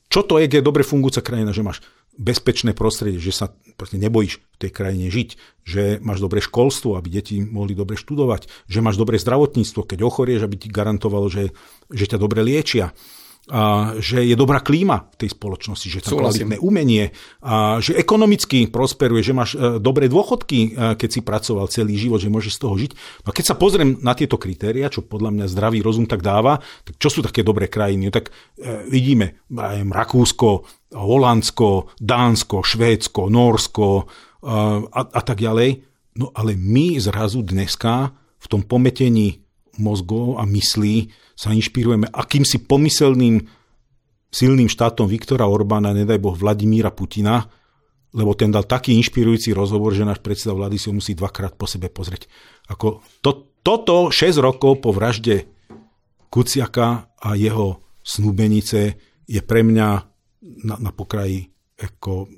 čo to je, keď je dobre fungujúca krajina, že máš bezpečné prostredie, že sa nebojíš v tej krajine žiť, že máš dobré školstvo, aby deti mohli dobre študovať, že máš dobré zdravotníctvo, keď ochorieš, aby ti garantovalo, že, že ťa dobre liečia, a že je dobrá klíma v tej spoločnosti, že tam kvalitné umenie, a že ekonomicky prosperuje, že máš e, dobré dôchodky, e, keď si pracoval celý život, že môžeš z toho žiť. No a keď sa pozriem na tieto kritéria, čo podľa mňa zdravý rozum tak dáva, tak čo sú také dobré krajiny? No tak e, vidíme aj Rakúsko, Holandsko, Dánsko, Švédsko, Norsko a, a tak ďalej. No ale my zrazu dneska v tom pometení mozgov a myslí sa inšpirujeme akýmsi pomyselným silným štátom Viktora Orbána, nedaj Boh Vladimíra Putina, lebo ten dal taký inšpirujúci rozhovor, že náš predseda vlády si ho musí dvakrát po sebe pozrieť. Ako to, toto 6 rokov po vražde Kuciaka a jeho snúbenice je pre mňa na, na pokraji ako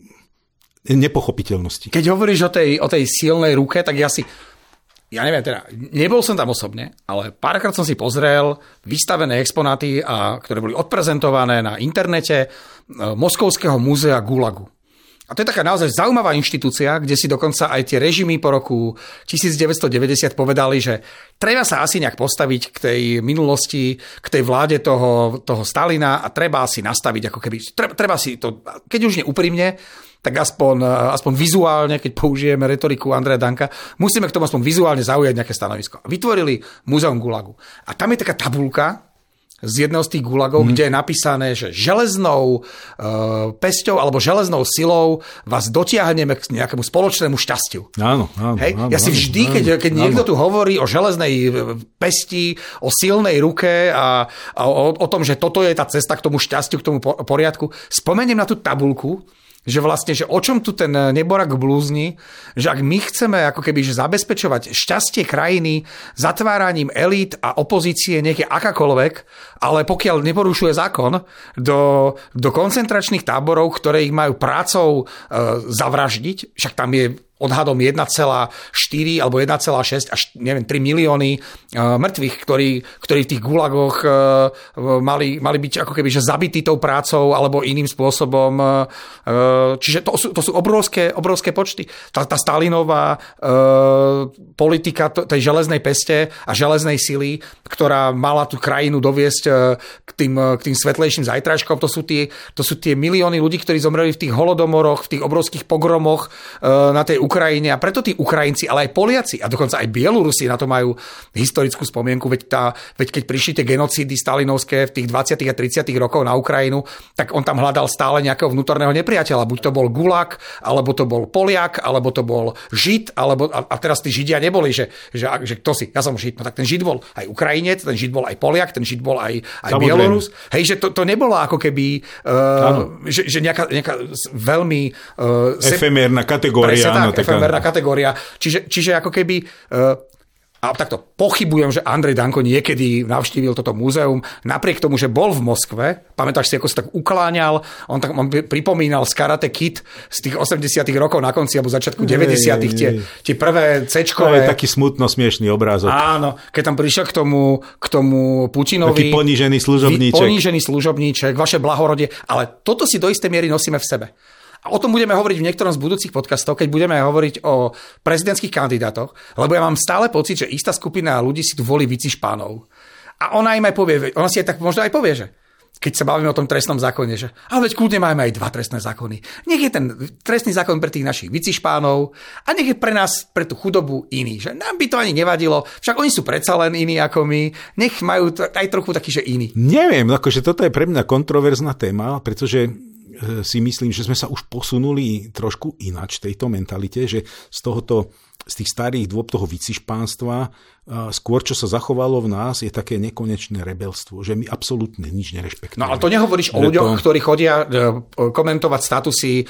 nepochopiteľnosti. Keď hovoríš o tej, o tej silnej ruke, tak ja si ja neviem, teda, nebol som tam osobne, ale párkrát som si pozrel vystavené exponáty, a, ktoré boli odprezentované na internete e, Moskovského múzea Gulagu. A to je taká naozaj zaujímavá inštitúcia, kde si dokonca aj tie režimy po roku 1990 povedali, že treba sa asi nejak postaviť k tej minulosti, k tej vláde toho, toho Stalina a treba si nastaviť ako keby, treba, treba si to, keď už neúprimne, tak aspoň, aspoň vizuálne, keď použijeme retoriku Andreja Danka, musíme k tomu aspoň vizuálne zaujať nejaké stanovisko. Vytvorili Múzeum Gulagu. A tam je taká tabulka, z jedného z tých gulagov, mm. kde je napísané, že železnou uh, pesťou alebo železnou silou vás dotiahneme k nejakému spoločnému šťastiu. Áno, áno. Hej? áno ja si vždy, áno, keď, keď áno. niekto tu hovorí o železnej e, pesti, o silnej ruke a, a o, o tom, že toto je tá cesta k tomu šťastiu, k tomu poriadku, spomeniem na tú tabulku, že vlastne, že o čom tu ten neborak blúzni, že ak my chceme ako keby že zabezpečovať šťastie krajiny zatváraním elít a opozície, je akákoľvek, ale pokiaľ neporušuje zákon, do, do koncentračných táborov, ktoré ich majú prácou e, zavraždiť, však tam je odhadom 1,4 alebo 1,6 až neviem, 3 milióny uh, mŕtvych, ktorí, ktorí v tých gulagoch uh, mali, mali byť ako keby že zabití tou prácou alebo iným spôsobom. Uh, čiže to sú, to sú obrovské, obrovské počty. Tá, tá Stalinová politika tej železnej peste a železnej sily, ktorá mala tú krajinu doviesť k, tým, k tým svetlejším zajtražkom, to sú, tie, to sú tie milióny ľudí, ktorí zomreli v tých holodomoroch, v tých obrovských pogromoch na tej Ukrajine a preto tí Ukrajinci, ale aj Poliaci a dokonca aj Bielorusi na to majú historickú spomienku, veď, tá, veď keď prišli tie genocídy stalinovské v tých 20. a 30. rokov na Ukrajinu, tak on tam hľadal stále nejakého vnútorného nepriateľa. Buď to bol Gulak, alebo to bol Poliak, alebo to bol Žid, alebo, a, a teraz tí Židia neboli, že, že, že kto si, ja som Žid, no tak ten Žid bol aj Ukrajinec, ten Žid bol aj Poliak, ten Žid bol aj, aj Bielorus. Hej, že to, to nebolo ako keby, uh, že, že nejaká, nejaká veľmi... Uh, Efemérna kategória, áno, efemerná kategória. Čiže, čiže ako keby uh, a takto pochybujem, že Andrej Danko niekedy navštívil toto múzeum, napriek tomu, že bol v Moskve, pamätáš si, ako sa tak ukláňal, on, tak, on pripomínal z Karate Kid z tých 80 rokov na konci alebo začiatku 90 tie, tie prvé cečkové. To je taký smutno smiešný obrázok. Áno, keď tam prišiel k tomu, k tomu Putinovi. Taký ponížený služobníček. Ponížený služobníček, vaše blahorodie, ale toto si do istej miery nosíme v sebe. O tom budeme hovoriť v niektorom z budúcich podcastov, keď budeme hovoriť o prezidentských kandidátoch, lebo ja mám stále pocit, že istá skupina ľudí si tu volí špánov. A ona im aj povie, ona si aj tak možno aj povie, že keď sa bavíme o tom trestnom zákone, že ale veď kľudne máme aj dva trestné zákony. Nech je ten trestný zákon pre tých našich vicišpánov a nech je pre nás, pre tú chudobu iný. Že nám by to ani nevadilo, však oni sú predsa len iní ako my, nech majú aj trochu taký, že iní. Neviem, akože toto je pre mňa kontroverzná téma, pretože si myslím, že sme sa už posunuli trošku inač tejto mentalite, že z tohoto z tých starých dôb toho vicišpánstva skôr, čo sa zachovalo v nás, je také nekonečné rebelstvo, že my absolútne nič nerešpektujeme. No ale to nehovoríš o ľuďoch, to... ktorí chodia e, komentovať statusy e,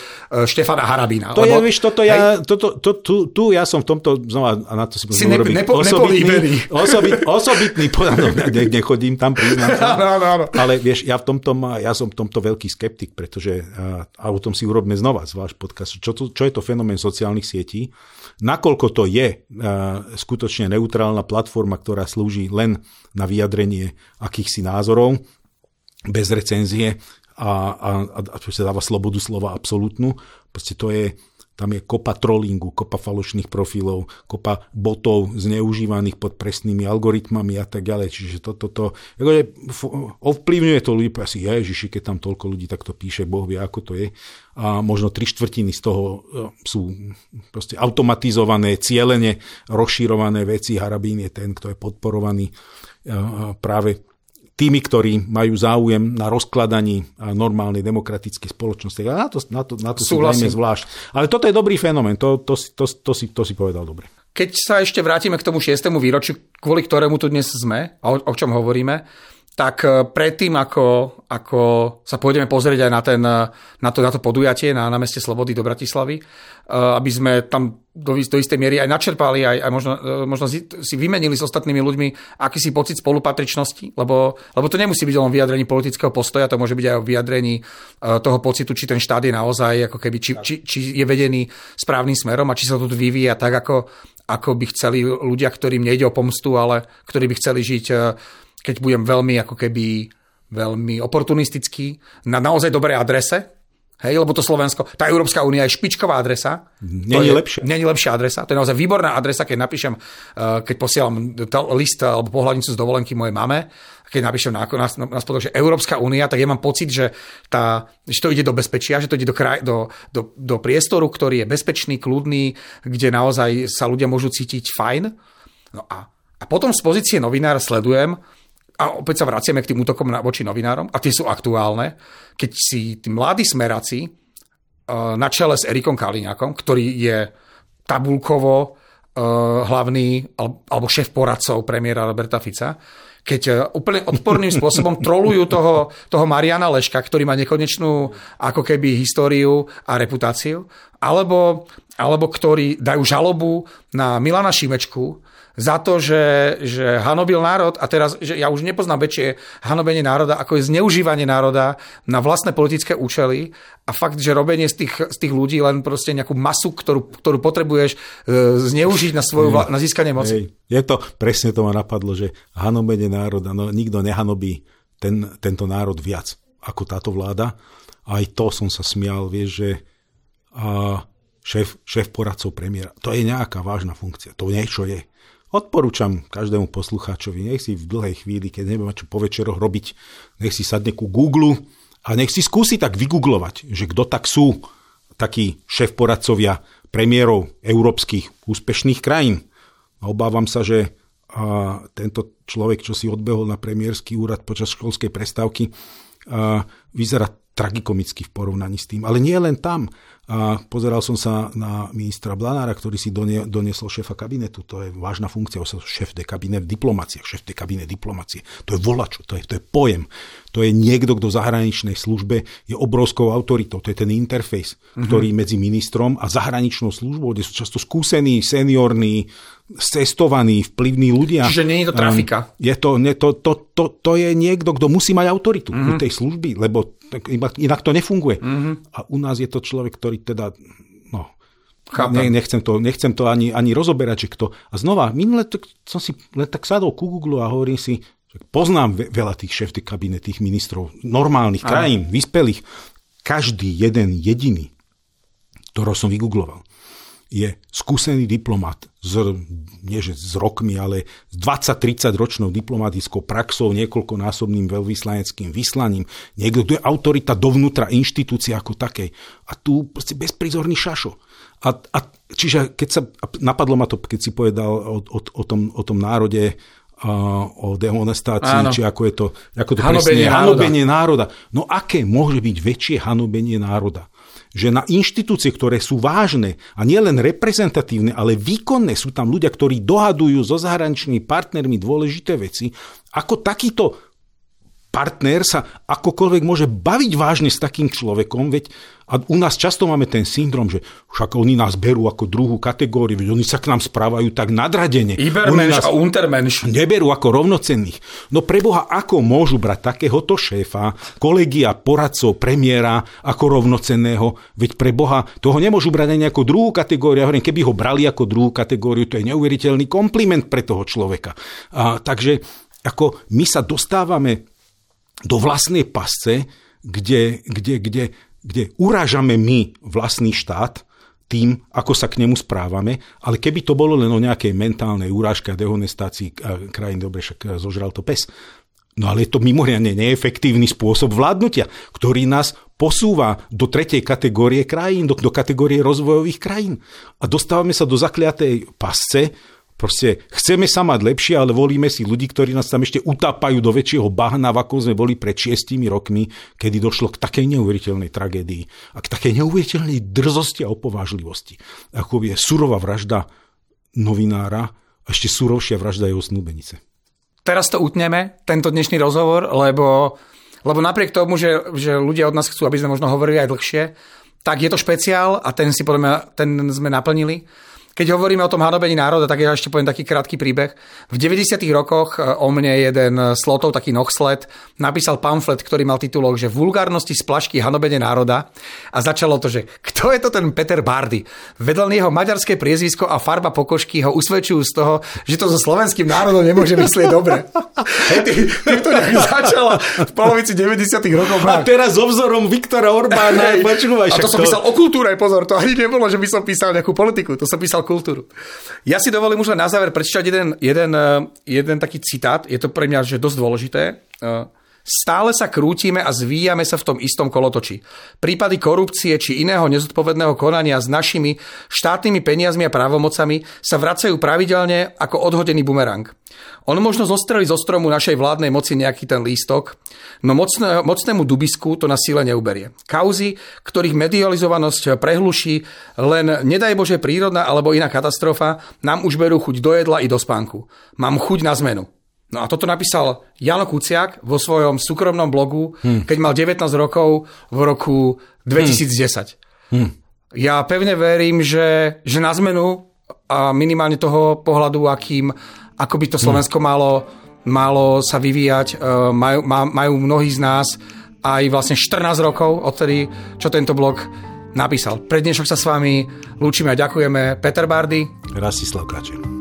Štefana Harabína. To lebo, je, vieš, toto ja, toto, to, tu, tu ja som v tomto, znova, a na to si si ne, nepo, osobitný, [laughs] osobit, osobitný, no, ne, nechodím tam, priznám sa. [laughs] No, no, no. Ale vieš, ja, v tomto, ja som v tomto veľký skeptik, pretože, a o tom si urobme znova zvlášť podcast, čo, to, čo je to fenomén sociálnych sietí, nakoľko to je skutočne neutrálna platforma, ktorá slúži len na vyjadrenie akýchsi názorov, bez recenzie a, a, a, a sa dáva slobodu slova absolútnu. Proste to je, tam je kopa trollingu, kopa falošných profilov, kopa botov zneužívaných pod presnými algoritmami a tak ďalej. Čiže toto, to, to, akože ovplyvňuje to ľudí, asi ježiši, keď tam toľko ľudí takto píše, Boh vie, ako to je. A možno tri štvrtiny z toho e, sú proste automatizované, cieľene rozširované veci. Harabín je ten, kto je podporovaný e, práve tými, ktorí majú záujem na rozkladaní normálnej demokratickej spoločnosti. A na to, na to, na to si dajme zvlášť. Ale toto je dobrý fenomén, to, to, to, to, si, to si povedal dobre. Keď sa ešte vrátime k tomu šiestému výročiu, kvôli ktorému tu dnes sme a o, o čom hovoríme, tak e, predtým, ako, ako sa pôjdeme pozrieť aj na, ten, na, to, na to podujatie na, na meste Slobody do Bratislavy, e, aby sme tam do, do istej miery aj načerpali, aj, aj možno, možno si vymenili s ostatnými ľuďmi akýsi pocit spolupatričnosti, lebo, lebo to nemusí byť len vyjadrení politického postoja, to môže byť aj o vyjadrení toho pocitu, či ten štát je naozaj, ako keby, či, či, či je vedený správnym smerom a či sa tu vyvíja tak, ako, ako by chceli ľudia, ktorým nejde o pomstu, ale ktorí by chceli žiť keď budem veľmi ako keby veľmi oportunistický, na naozaj dobrej adrese, Hej, lebo to Slovensko, tá Európska únia je špičková adresa. Není lepšia. Není lepšia adresa. To je naozaj výborná adresa, keď napíšem, uh, keď posielam list alebo pohľadnicu z dovolenky mojej mame, keď napíšem na, na, na spodok, že Európska únia, tak ja mám pocit, že, tá, že to ide do bezpečia, že to ide do, kraj, do, do, do priestoru, ktorý je bezpečný, kľudný, kde naozaj sa ľudia môžu cítiť fajn. No a, a potom z pozície novinára sledujem, a opäť sa vraciame k tým útokom na, voči novinárom, a tie sú aktuálne, keď si tí mladí smeraci uh, na čele s Erikom Kaliňakom, ktorý je tabulkovo uh, hlavný alebo šéf poradcov premiéra Roberta Fica, keď uh, úplne odporným [laughs] spôsobom trolujú toho, toho Mariana Leška, ktorý má nekonečnú ako keby históriu a reputáciu, alebo, alebo ktorí dajú žalobu na Milana Šimečku, za to, že, že hanobil národ a teraz, že ja už nepoznám väčšie hanobenie národa, ako je zneužívanie národa na vlastné politické účely a fakt, že robenie z tých, z tých ľudí len proste nejakú masu, ktorú, ktorú potrebuješ e, zneužiť na, svoju, vla, na získanie moci. Hej. Je to, presne to ma napadlo, že hanobenie národa, no nikto nehanobí ten, tento národ viac ako táto vláda. Aj to som sa smial, vieš, že a šéf, šéf poradcov premiéra, to je nejaká vážna funkcia, to niečo je. Odporúčam každému poslucháčovi, nech si v dlhej chvíli, keď neviem čo po večeroch robiť, nech si sadne ku Google a nech si skúsi tak vygooglovať, že kto tak sú takí šéf poradcovia premiérov európskych úspešných krajín. Obávam sa, že a tento človek, čo si odbehol na premiérsky úrad počas školskej prestávky, a vyzerá tragikomicky v porovnaní s tým. Ale nie len tam. A pozeral som sa na ministra Blanára, ktorý si donie, doniesol šéfa kabinetu. To je vážna funkcia, šéf de kabinet v diplomácii, šéf de kabinet diplomácie. To je volačo, to je, to je pojem. To je niekto, kto v zahraničnej službe je obrovskou autoritou. To je ten interfejs, mm-hmm. ktorý medzi ministrom a zahraničnou službou, kde sú často skúsení, seniorní, cestovaní, vplyvní ľudia. Čiže nie je to trafika. Je to, nie, to, to, to, to je niekto, kto musí mať autoritu mm-hmm. u tej služby, lebo inak to nefunguje. Mm-hmm. A u nás je to človek, ktorý teda, no, ne, nechcem to, nechcem to ani, ani rozoberať, že kto. A znova, minule som si len tak sadol ku Google a hovorím si, poznám veľa tých šéf kabinet, tých ministrov normálnych Aj. krajín, vyspelých. Každý jeden jediný, ktorého som vygoogloval, je skúsený diplomat s, nie že s rokmi, ale s 20-30 ročnou diplomatickou praxou, niekoľkonásobným veľvyslaneckým vyslaním. Niekto, kto je autorita dovnútra inštitúcie ako takej. A tu proste bezprizorný šašo. A, a čiže keď sa, napadlo ma to, keď si povedal o, o, o, tom, o tom národe, o demonestácii, Áno. či ako je to, ako to hanobenie presne, národa. hanobenie národa. No aké môže byť väčšie hanobenie národa? Že na inštitúcie, ktoré sú vážne a nielen reprezentatívne, ale výkonné, sú tam ľudia, ktorí dohadujú so zahraničnými partnermi dôležité veci, ako takýto partner sa akokoľvek môže baviť vážne s takým človekom, veď a u nás často máme ten syndrom, že však oni nás berú ako druhú kategóriu, veď oni sa k nám správajú tak nadradene. Ibermensch a untermensch. Neberú ako rovnocenných. No preboha, ako môžu brať takéhoto šéfa, kolegia, poradcov, premiéra ako rovnocenného? Veď preboha, toho nemôžu brať ani ako druhú kategóriu. Ja hovorím, keby ho brali ako druhú kategóriu, to je neuveriteľný kompliment pre toho človeka. A, takže ako my sa dostávame do vlastnej pasce, kde, kde, kde kde urážame my vlastný štát tým, ako sa k nemu správame, ale keby to bolo len o nejakej mentálnej urážke a dehonestácii krajín, dobre, však zožral to pes. No ale je to mimoriadne neefektívny spôsob vládnutia, ktorý nás posúva do tretej kategórie krajín, do, do kategórie rozvojových krajín. A dostávame sa do zakliatej pasce, Proste chceme sa mať lepšie, ale volíme si ľudí, ktorí nás tam ešte utápajú do väčšieho bahna, ako sme boli pred šiestimi rokmi, kedy došlo k takej neuveriteľnej tragédii a k takej neuveriteľnej drzosti a opovážlivosti. Ako je surová vražda novinára a ešte surovšia vražda jeho snúbenice. Teraz to utneme, tento dnešný rozhovor, lebo, lebo napriek tomu, že, že ľudia od nás chcú, aby sme možno hovorili aj dlhšie, tak je to špeciál a ten si podľa mňa, ten sme naplnili keď hovoríme o tom hanobení národa, tak ja ešte poviem taký krátky príbeh. V 90. rokoch o mne jeden slotov, taký nohsled, napísal pamflet, ktorý mal titulok, že vulgárnosti z plašky hanobenie národa a začalo to, že kto je to ten Peter Bardy? Vedľa jeho maďarské priezvisko a farba pokožky ho usvedčujú z toho, že to so slovenským národom nemôže myslieť dobre. Hej, ty, ty to začalo v polovici 90. rokov. A teraz so vzorom Viktora Orbána, počúvaj. A to som písal o kultúre, pozor, to ani nebolo, že by som písal nejakú politiku, to som písal kultúru. Ja si dovolím už len na záver prečítať jeden, jeden, eh, jeden taký citát, je to pre mňa že dosť dôležité. Stále sa krútime a zvíjame sa v tom istom kolotoči. Prípady korupcie či iného nezodpovedného konania s našimi štátnymi peniazmi a právomocami sa vracajú pravidelne ako odhodený bumerang. On možno zostreli zo stromu našej vládnej moci nejaký ten lístok, no mocné, mocnému dubisku to na síle neuberie. Kauzy, ktorých medializovanosť prehluší len nedaj Bože prírodná alebo iná katastrofa, nám už berú chuť do jedla i do spánku. Mám chuť na zmenu. No a toto napísal Jano Kuciak vo svojom súkromnom blogu, hmm. keď mal 19 rokov v roku 2010. Hmm. Ja pevne verím, že, že na zmenu a minimálne toho pohľadu, akým, ako by to Slovensko hmm. malo, malo sa vyvíjať, e, majú, majú mnohí z nás aj vlastne 14 rokov odtedy, čo tento blog napísal. Pre dnešok sa s vami lúčime a ďakujeme. Peter Bardy. Rastislav Kačer.